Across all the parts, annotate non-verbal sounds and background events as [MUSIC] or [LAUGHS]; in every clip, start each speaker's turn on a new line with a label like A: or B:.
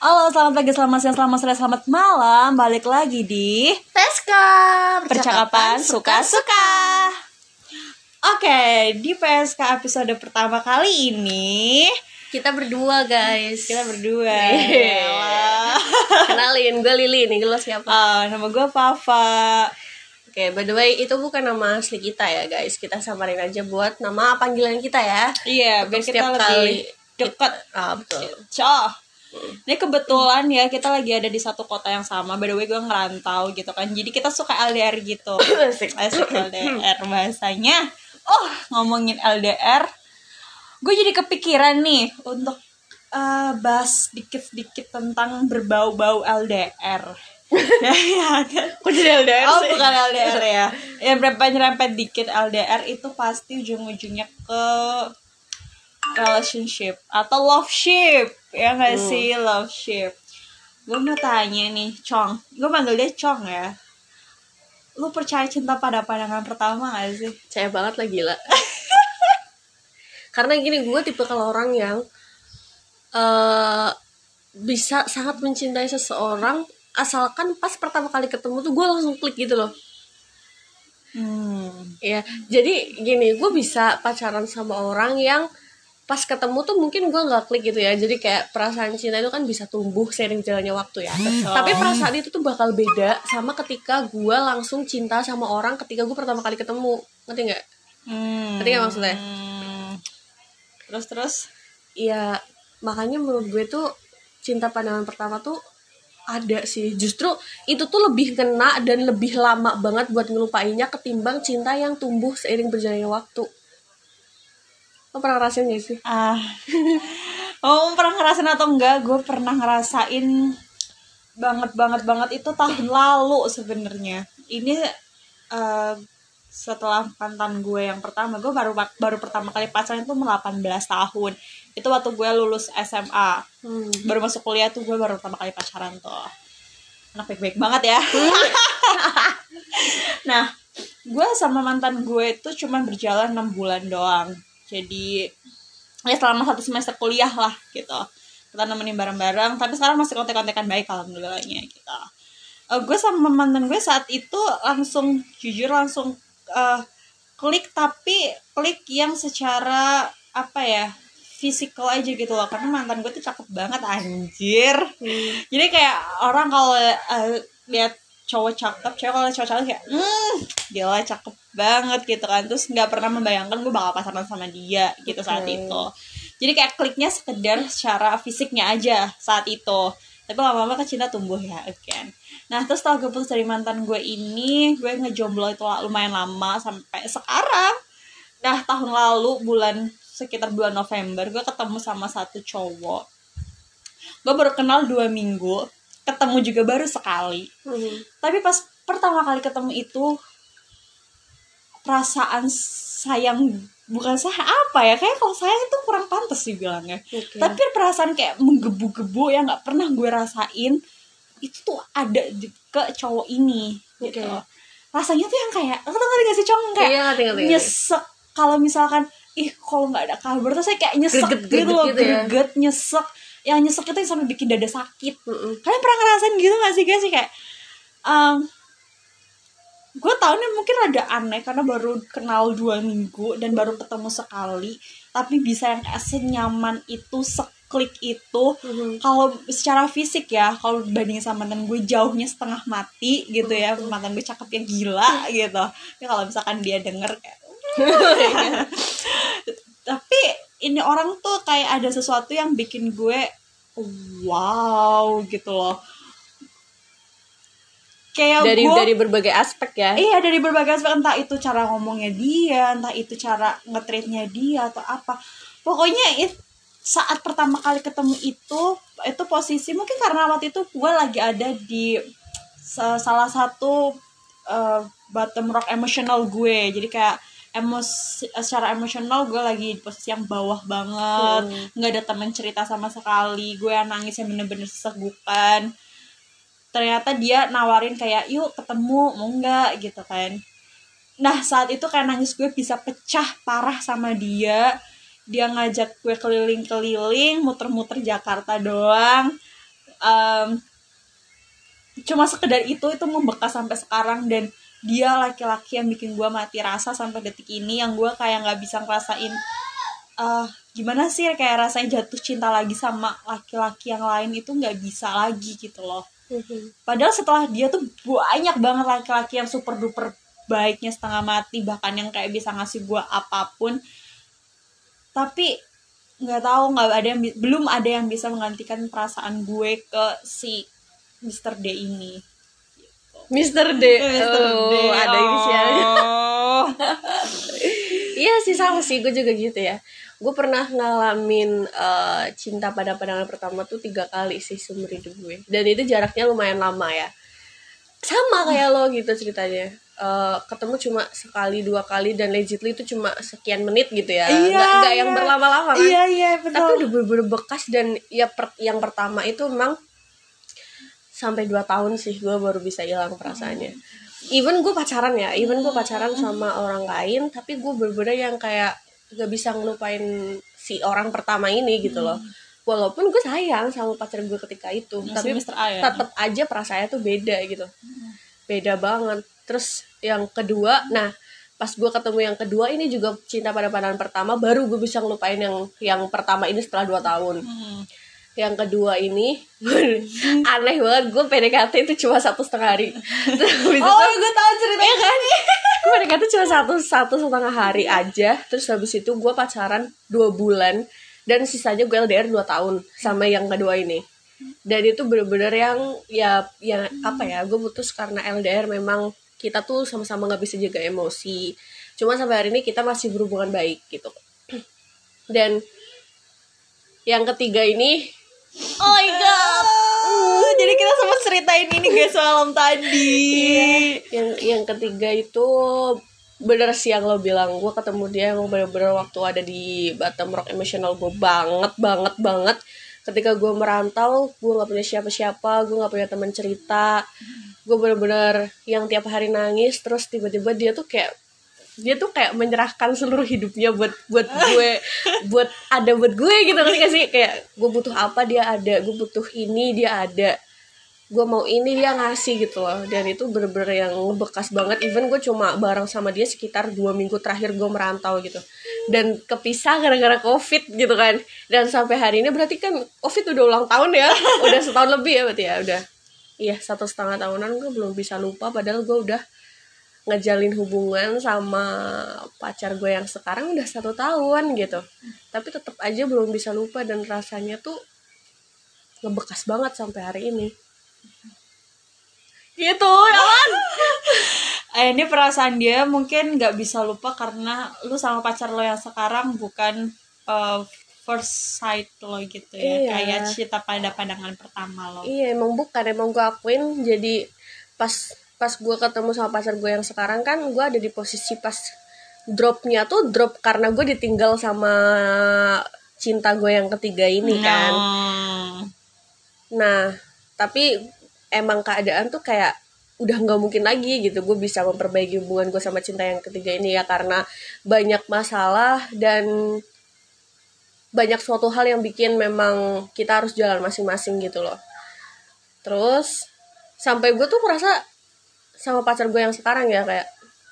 A: Halo, selamat pagi, selamat siang, selamat sore, selamat malam. Balik lagi di
B: Peska
A: Percakapan Suka-Suka. Oke, di PSK episode pertama kali ini
B: Kita berdua guys
A: kita berdua.
B: Iya. [LAUGHS] Kenalin, gue Lili nih, lo siapa?
A: Ah, nama gue Papa.
B: Oke, by the way, itu bukan nama asli kita ya guys Kita samarin aja buat nama panggilan kita ya
A: Iya, biar
B: Untuk
A: kita lebih
B: kali
A: dekat.
B: Ah, betul
A: Cah. Ini kebetulan ya kita lagi ada di satu kota yang sama. By the way gue ngerantau gitu kan. Jadi kita suka LDR gitu.
B: Asik.
A: Asik LDR bahasanya. Oh ngomongin LDR, gue jadi kepikiran nih untuk eh, bahas dikit-dikit tentang berbau-bau LDR. [LAUGHS] ya, ya kan?
B: Kok jadi LDR
A: Oh
B: sih?
A: bukan LDR ya. Ya berapa nyerempet dikit LDR itu pasti ujung-ujungnya ke relationship atau love ship ya nggak
B: Hmm.
A: sih love ship. Gue mau tanya nih, Chong. Gue manggil dia Chong ya. Lu percaya cinta pada pandangan pertama gak sih?
B: Saya banget lah gila [LAUGHS] Karena gini, gue tipe kalau orang yang eh Bisa sangat mencintai seseorang Asalkan pas pertama kali ketemu tuh gue langsung klik gitu loh
A: Hmm.
B: Iya, jadi gini, gue bisa pacaran sama orang yang pas ketemu tuh mungkin gue nggak klik gitu ya. Jadi kayak perasaan cinta itu kan bisa tumbuh seiring jalannya waktu ya. Tapi perasaan itu tuh bakal beda sama ketika gue langsung cinta sama orang ketika gue pertama kali ketemu. Ngerti nggak?
A: Hmm.
B: Ngerti nggak maksudnya?
A: Hmm. Terus terus?
B: Iya, makanya menurut gue tuh cinta pandangan pertama tuh ada sih. Justru itu tuh lebih kena dan lebih lama banget buat ngelupainnya ketimbang cinta yang tumbuh seiring berjalannya waktu. Lo pernah ngerasain gak sih?
A: Ah. [LAUGHS] Oh, pernah ngerasain atau enggak? Gue pernah ngerasain banget banget banget itu tahun lalu sebenarnya. Ini eh, setelah mantan gue yang pertama, gue baru baru pertama kali pacaran itu 18 tahun. Itu waktu gue lulus SMA.
B: Hmm.
A: Baru masuk kuliah tuh gue baru pertama kali pacaran tuh. Anak baik-baik banget ya. [LAUGHS] nah, gue sama mantan gue itu cuma berjalan 6 bulan doang. Jadi ya selama satu semester kuliah lah gitu. Kita nemenin bareng-bareng tapi sekarang masih kontek-kontekan baik alhamdulillahnya gitu. Eh, gue sama mantan gue saat itu langsung jujur langsung eh, klik tapi klik yang secara apa ya fisikal aja gitu loh. Karena mantan gue tuh cakep banget anjir.
B: Hmm.
A: jadi kayak orang kalau eh, lihat cowok cakep cewek kalau cowok cakep kayak hmm gila cakep banget gitu kan. Terus nggak pernah membayangkan gue bakal pacaran sama dia gitu saat
B: Oke.
A: itu. Jadi kayak kliknya sekedar secara fisiknya aja saat itu. Tapi lama-lama kan cinta tumbuh ya again nah terus setelah gue putus dari mantan gue ini gue ngejomblo itu lumayan lama sampai sekarang. Nah tahun lalu bulan sekitar bulan November gue ketemu sama satu cowok. Gue baru kenal dua minggu ketemu juga baru sekali.
B: Hmm.
A: tapi pas pertama kali ketemu itu perasaan sayang bukan saya apa ya kayak kalau sayang itu kurang pantas sih bilangnya
B: Oke.
A: tapi perasaan kayak menggebu-gebu yang nggak pernah gue rasain itu tuh ada ke cowok ini gitu
B: Oke.
A: rasanya tuh yang kayak lo tau gak sih cowok kayak
B: Iya, ngerti, ngerti.
A: nyesek kalau misalkan ih kalau nggak ada kabar terus saya kayak nyesek
B: Greget,
A: gitu
B: greget
A: loh
B: gitu ya.
A: greget nyesek yang nyesek itu yang sampai bikin dada sakit
B: Mm-mm.
A: kalian pernah ngerasain gitu gak sih guys sih kayak um, gue tau nih mungkin ada aneh karena baru kenal dua minggu dan baru ketemu sekali tapi bisa yang senyaman itu seklik itu
B: Mhm.
A: kalau secara fisik ya kalau bandingin sama mantan gue jauhnya setengah mati gitu ya mantan gue cakep yang gila gitu. Tapi kalau misalkan dia denger kayak [LAUGHS] tapi ini orang tuh kayak ada sesuatu yang bikin gue wow gitu loh kayak
B: dari
A: gue
B: dari berbagai aspek ya.
A: Iya dari berbagai aspek entah itu cara ngomongnya dia, entah itu cara ngetreatnya dia atau apa. Pokoknya it, saat pertama kali ketemu itu itu posisi mungkin karena waktu itu gue lagi ada di sa- salah satu uh, bottom rock emosional gue. Jadi kayak emos secara emosional gue lagi di posisi yang bawah banget
B: Hmm.
A: nggak ada teman cerita sama sekali gue yang nangis yang bener-bener sesegukan ternyata dia nawarin kayak yuk ketemu mau nggak? gitu kan. Nah saat itu kayak nangis gue bisa pecah parah sama dia. Dia ngajak gue keliling-keliling muter-muter Jakarta doang. Em, cuma sekedar itu itu membekas sampai sekarang. Dan dia laki-laki yang bikin gue mati rasa sampai detik ini yang gue kayak nggak bisa ngerasain eh gimana sih kayak rasanya jatuh cinta lagi sama laki-laki yang lain itu nggak bisa lagi gitu loh Padahal setelah dia tuh banyak banget laki-laki yang super duper baiknya setengah mati bahkan yang kayak bisa ngasih gue apa pun. Tapi nggak tahu nggak ada yang belum ada yang bisa menggantikan perasaan gue ke si Mr. D ini.
B: Mr. D.
A: Mr. D.
B: Oh, ada inisialnya.
A: Oh. [LAUGHS]
B: Iya sih sama sih, gue juga gitu ya. Gue pernah ngalamin eh, cinta pada pandangan pertama tuh tiga kali sih seumur hidup gue. Dan itu jaraknya lumayan lama ya. Sama kayak lo gitu ceritanya. Eh, ketemu cuma sekali dua kali dan legitly itu cuma sekian menit gitu ya.
A: Iya,
B: Nggak, nggak yang
A: iya.
B: berlama-lama kan.
A: Iya iya betul.
B: Tapi udah bener-bener bekas dan ya per- yang pertama itu memang sampai 2 tahun sih gue baru bisa hilang perasaannya. Even gue pacaran ya, even gue pacaran sama orang lain, tapi gue bener-bener yang kayak gak bisa ngelupain si orang pertama ini gitu loh. Walaupun gue sayang sama pacar gue ketika itu,
A: Si
B: tapi.
A: A ya?
B: tetap aja perasaannya tuh beda gitu. Beda banget. Terus yang kedua, nah pas gue ketemu yang kedua ini juga cinta pada pandangan pertama baru gue bisa ngelupain yang yang pertama ini setelah 2 tahun
A: Hmm.
B: Yang kedua ini [LAUGHS] aneh banget gue PDKT itu cuma satu setengah hari. Terus habis
A: Oh,
B: itu
A: gue tahu ceritanya.
B: ya kan? Gue PDKT cuma satu satu setengah hari aja. Terus habis itu gue pacaran dua bulan. Dan sisanya gue LDR dua tahun sama yang kedua ini. Dan itu bener-bener yang ya ya apa ya gue putus karena LDR memang kita tuh sama-sama nggak bisa jaga emosi. Cuma sampai hari ini kita masih berhubungan baik gitu. Dan yang ketiga ini oh my god.
A: Oh, jadi kita sempat ceritain ini guys malam tadi.
B: yang yang ketiga itu bener sih yang lo bilang. Gue ketemu dia emang bener-bener waktu ada di Batam Rock Emotional. Gue banget banget banget. Ketika gue merantau gue nggak punya siapa-siapa gue nggak punya teman cerita. Gue bener-bener yang tiap hari nangis terus tiba-tiba dia tuh kayak dia tuh kayak menyerahkan seluruh hidupnya buat buat gue buat ada buat gue gitu gak sih? Kayak gue butuh apa dia ada. Gue butuh ini dia ada. Gue mau ini dia ngasih gitu loh. Dan itu bener-bener yang ngebekas banget. Even gue cuma bareng sama dia sekitar dua minggu terakhir gue merantau gitu. Dan kepisah gara-gara covid gitu kan. Dan sampai hari ini berarti kan covid udah ulang tahun ya. Udah setahun lebih ya berarti ya udah. Iya satu setengah tahunan gue belum bisa lupa. Padahal gue udah ngejalin hubungan sama pacar gue yang sekarang udah satu tahun gitu. Tapi tetap aja belum bisa lupa dan rasanya tuh ngebekas banget sampai hari ini. Gitu ya kan?
A: Eh, ini perasaan dia mungkin nggak bisa lupa karena lu sama pacar lo yang sekarang bukan eh, first sight lo gitu ya.
B: Iya.
A: kayak cinta pada pandangan pertama lo.
B: Iya emang bukan. Emang gue akuin jadi pas pas gue ketemu sama pacar gue yang sekarang kan gue ada di posisi pas dropnya tuh drop karena gue ditinggal sama cinta gue yang ketiga ini kan
A: Hmm.
B: Nah, tapi emang keadaan tuh kayak udah nggak mungkin lagi gitu gue bisa memperbaiki hubungan gue sama cinta yang ketiga ini ya karena banyak masalah dan banyak suatu hal yang bikin memang kita harus jalan masing-masing gitu loh terus sampai gue tuh merasa sama pacar gue yang sekarang ya kayak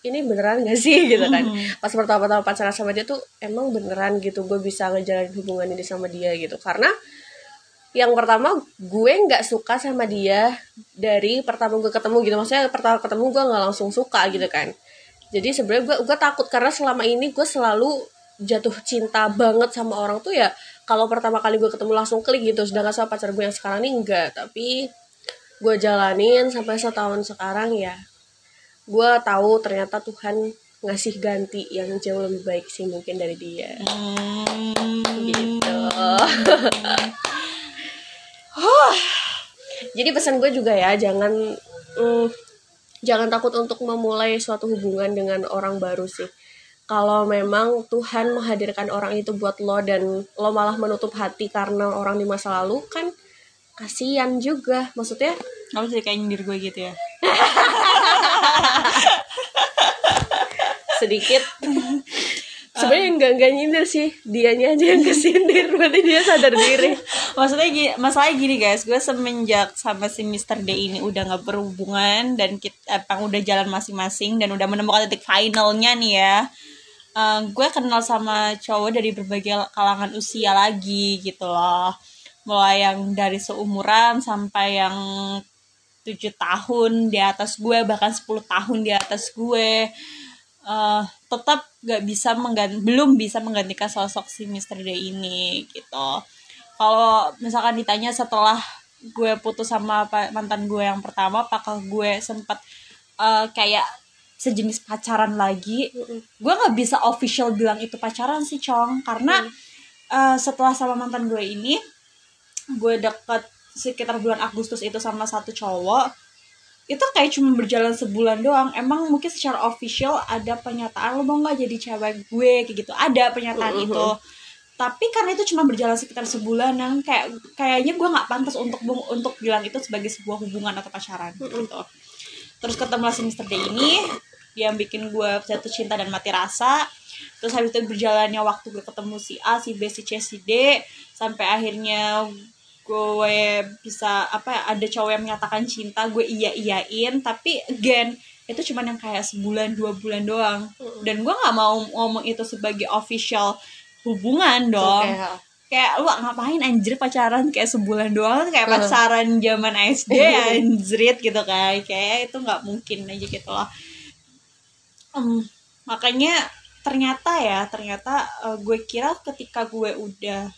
B: ini beneran gak sih? [LAUGHS] gitu kan. Pas pertama-tama pacaran sama dia tuh emang beneran gitu gue bisa ngejalanin hubungan ini sama dia? gitu. Karena yang pertama gue nggak suka sama dia dari pertama gue ketemu gitu. Maksudnya pertama ketemu gue nggak langsung suka gitu kan. Jadi sebenarnya gue gue takut karena selama ini gue selalu jatuh cinta banget sama orang tuh ya kalau pertama kali gue ketemu langsung klik gitu. Sedangkan sama pacar gue yang sekarang ini enggak tapi gue jalanin sampai setahun sekarang ya. Gue tahu ternyata Tuhan ngasih ganti yang jauh lebih baik sih mungkin dari dia.
A: Hmm.
B: gitu jadi pesan gue juga ya jangan mm, jangan takut untuk memulai suatu hubungan dengan orang baru sih. Kalau memang Tuhan menghadirkan orang itu buat lo dan lo malah menutup hati karena orang di masa lalu kan kasihan juga. Maksudnya
A: Kamu jadi kayak nyindir gue gitu ya? [LAUGHS]
B: Sedikit. Sebenarnya enggak enggak nyindir sih. Dianya aja yang kesindir. [LAUGHS] Berarti dia sadar diri.
A: Maksudnya gini, masalahnya gini guys. Gue semenjak sama si Mr. D ini udah nggak berhubungan dan kita emang udah jalan masing-masing dan udah menemukan titik finalnya nih ya. Uh, gue kenal sama cowok dari berbagai kalangan usia lagi gitu loh mulai yang dari seumuran sampai yang tujuh tahun di atas gue bahkan 10 tahun di atas gue uh, tetap gak bisa mengganti belum bisa menggantikan sosok si Mr. D ini gitu. Kalau misalkan ditanya setelah gue putus sama mantan gue yang pertama apakah gue sempat uh, kayak sejenis pacaran lagi? Gue nggak bisa official bilang itu pacaran sih cong karena uh, setelah sama mantan gue ini gue deket sekitar bulan Agustus itu sama satu cowok itu kayak cuma berjalan sebulan doang. Emang mungkin secara official ada pernyataan lo mau nggak jadi cewek gue? Kayak gitu. Ada pernyataan uh -huh. itu. Tapi karena itu cuma berjalan sekitar sebulan yang kayak kayaknya gue nggak pantas untuk untuk bilang itu sebagai sebuah hubungan atau pacaran uh -huh. gitu. Terus ketemu si Mister D ini dia bikin gue jatuh cinta dan mati rasa. Terus habis itu berjalannya waktu gue ketemu si A si B si C si D sampai akhirnya gue bisa apa ya ada cowok yang menyatakan cinta gue iya iyain tapi again itu cuman yang kayak sebulan dua bulan doang. Dan gue nggak mau ngomong itu sebagai official hubungan dong. Okay. kayak lu ngapain anjir pacaran kayak sebulan doang? Kayak pacaran zaman SD [LAUGHS] anjrit gitu kan. Kayak itu nggak mungkin aja gitu loh. Um, makanya ternyata ya ternyata uh, gue kira ketika gue udah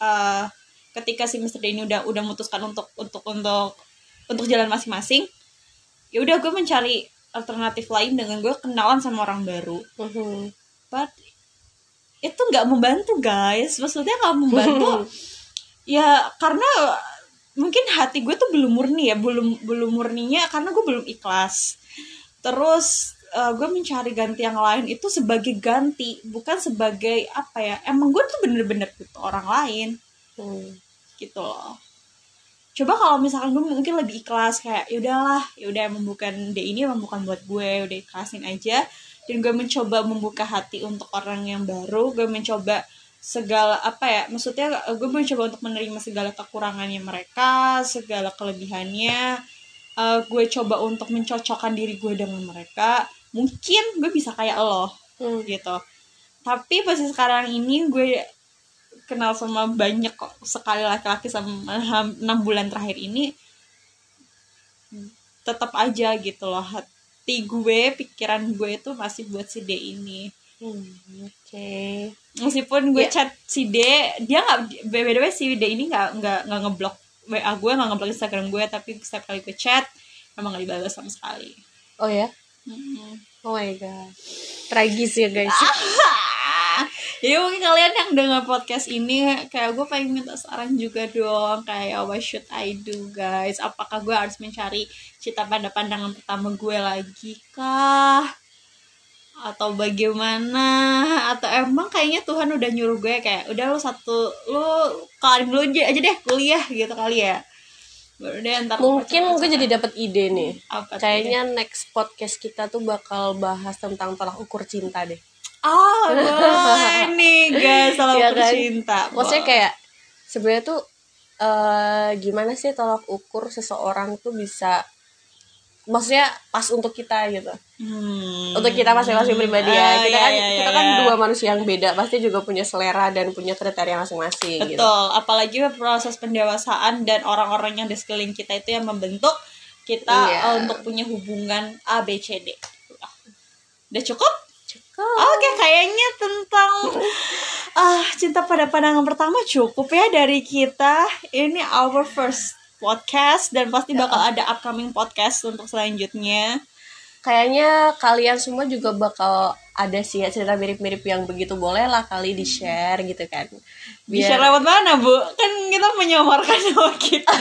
A: uh, ketika si Mr. D ini udah udah memutuskan untuk untuk untuk untuk jalan masing-masing ya udah gue mencari alternatif lain dengan gue kenalan sama orang baru. Uh-huh. but itu nggak membantu guys. Maksudnya nggak membantu ya karena mungkin hati gue tuh belum murni ya belum belum murninya karena gue belum ikhlas. Terus uh, gue mencari ganti yang lain itu sebagai ganti bukan sebagai apa ya emang gue tuh bener-bener butuh orang lain. Hmm gitu loh. Coba kalau misalkan gue mungkin lebih ikhlas kayak ya udahlah ya udah emang bukan D ini emang bukan buat gue udah ikhlasin aja. Dan gue mencoba membuka hati untuk orang yang baru gue mencoba segala apa ya maksudnya gue mencoba untuk menerima segala kekurangannya mereka segala kelebihannya. Uh, gue coba untuk mencocokkan diri gue dengan mereka. Mungkin gue bisa kayak lo hmm. gitu. Tapi pasti sekarang ini gue kenal sama banyak kok sekali laki-laki sama enam bulan terakhir ini tetap aja gitu loh hati gue pikiran gue itu masih buat si D ini hmm, oke okay. meskipun gue yeah. chat si D dia nggak beda-beda si D ini nggak nggak nggak ngeblok WA gue nggak ngeblok Instagram gue tapi setiap kali gue chat emang gak dibalas sama sekali
B: oh ya hmm. oh my god tragis ya guys [LAUGHS]
A: jadi mungkin kalian yang dengar podcast ini kayak gue pengen minta saran juga dong kayak what should I do guys? Apakah gue harus mencari cita pada pandangan pertama gue lagi kah? Atau bagaimana? Atau emang kayaknya Tuhan udah nyuruh gue kayak udah lu satu lu kalian dulu aja deh kuliah gitu kali ya.
B: Baru deh, ntar mungkin gue jadi dapat ide nih. Apa kayaknya next podcast kita tuh bakal bahas tentang tolak ukur cinta deh
A: oh [LAUGHS] boleh nih guys kalau ya kan? cinta
B: maksudnya kayak sebenarnya tuh uh, gimana sih tolak ukur seseorang tuh bisa maksudnya pas untuk kita gitu hmm. untuk kita masing-masing pribadi ya ah, kita iya, kan iya, kita kan iya. dua manusia yang beda pasti juga punya selera dan punya kriteria masing-masing
A: gitu. betul gitu. apalagi proses pendewasaan dan orang-orang yang di sekeliling kita itu yang membentuk kita iya. uh, untuk punya hubungan A B C D udah cukup Oke, okay, kayaknya tentang uh, cinta pada pandangan pertama cukup ya dari kita. Ini our first podcast dan pasti ya. bakal ada upcoming podcast untuk selanjutnya.
B: Kayaknya kalian semua juga bakal ada sih ya cerita mirip-mirip yang begitu boleh lah kali di share gitu kan.
A: Biar... di share lewat mana bu? Kan kita menyamarkan [LAUGHS] sama kita.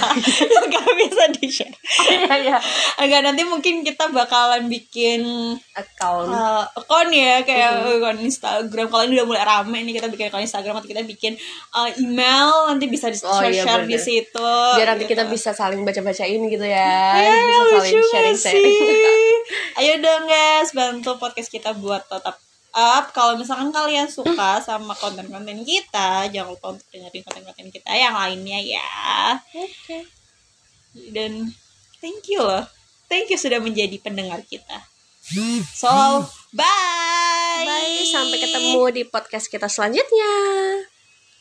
A: Nggak bisa di share oh, iya iya. Agak nanti mungkin kita bakalan bikin
B: account.
A: uh, account ya kayak uh-huh. account Instagram. Kalau ini udah mulai rame nih kita bikin account Instagram atau kita bikin uh, email nanti bisa di oh, share, iya, share di situ.
B: Biar nanti gitu. kita bisa saling baca-bacain gitu ya. Yeah, bisa saling
A: sharing-sharing ayo dong guys bantu podcast kita buat tetap up. Kalau misalkan kalian suka sama konten-konten kita jangan lupa untuk dengerin konten-konten kita yang lainnya ya.
B: Oke.
A: dan thank you loh. Thank you sudah menjadi pendengar kita. So bye.
B: Bye, sampai ketemu di podcast kita selanjutnya.